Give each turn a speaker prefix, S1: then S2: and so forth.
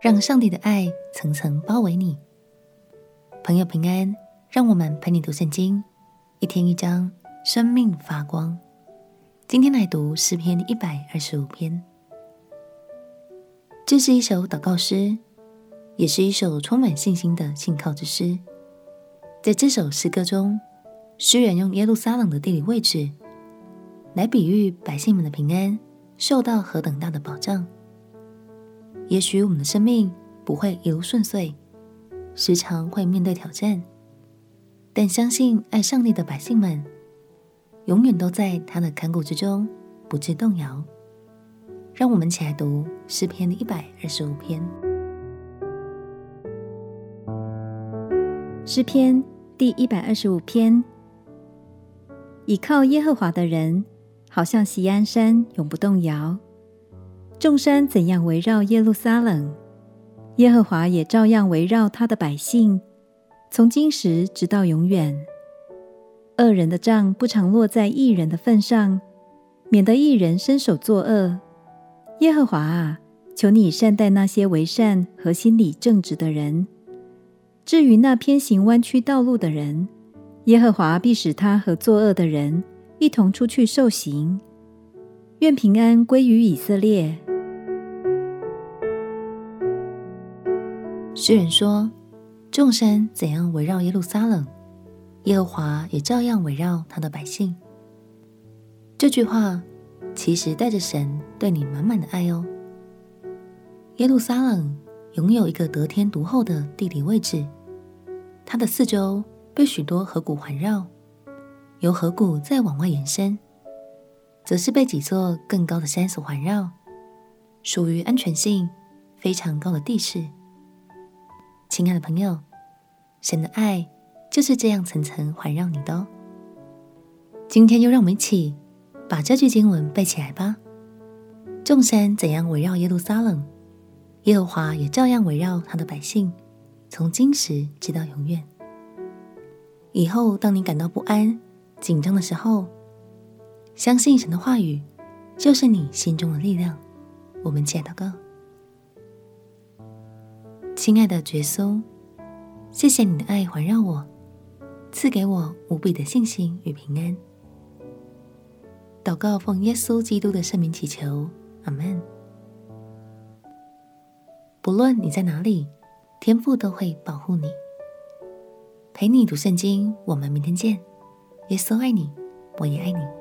S1: 让上帝的爱层层包围你。朋友平安，让我们陪你读圣经，一天一章，生命发光。今天来读诗篇一百二十五篇。这是一首祷告诗，也是一首充满信心的信靠之诗。在这首诗歌中，诗人用耶路撒冷的地理位置，来比喻百姓们的平安受到何等大的保障。也许我们的生命不会一路顺遂，时常会面对挑战，但相信爱上帝的百姓们，永远都在他的看顾之中，不致动摇。让我们一起来读诗篇的一百二十五篇。
S2: 诗篇第一百二十五篇：倚靠耶和华的人，好像锡安山，永不动摇。众山怎样围绕耶路撒冷，耶和华也照样围绕他的百姓，从今时直到永远。恶人的杖不常落在义人的份上，免得义人伸手作恶。耶和华啊，求你善待那些为善和心里正直的人。至于那偏行弯曲道路的人，耶和华必使他和作恶的人一同出去受刑。愿平安归于以色列。
S1: 诗人说：“众山怎样围绕耶路撒冷，耶和华也照样围绕他的百姓。”这句话。其实带着神对你满满的爱哦。耶路撒冷拥有一个得天独厚的地理位置，它的四周被许多河谷环绕，由河谷再往外延伸，则是被几座更高的山所环绕，属于安全性非常高的地势。亲爱的朋友，神的爱就是这样层层环绕你的哦。今天又让我们一起。把这句经文背起来吧。众山怎样围绕耶路撒冷，耶和华也照样围绕他的百姓，从今时直到永远。以后，当你感到不安、紧张的时候，相信神的话语，就是你心中的力量。我们起来祷告。亲爱的耶稣，谢谢你的爱环绕我，赐给我无比的信心与平安。祷告，奉耶稣基督的圣名祈求，阿门。不论你在哪里，天父都会保护你，陪你读圣经。我们明天见。耶稣爱你，我也爱你。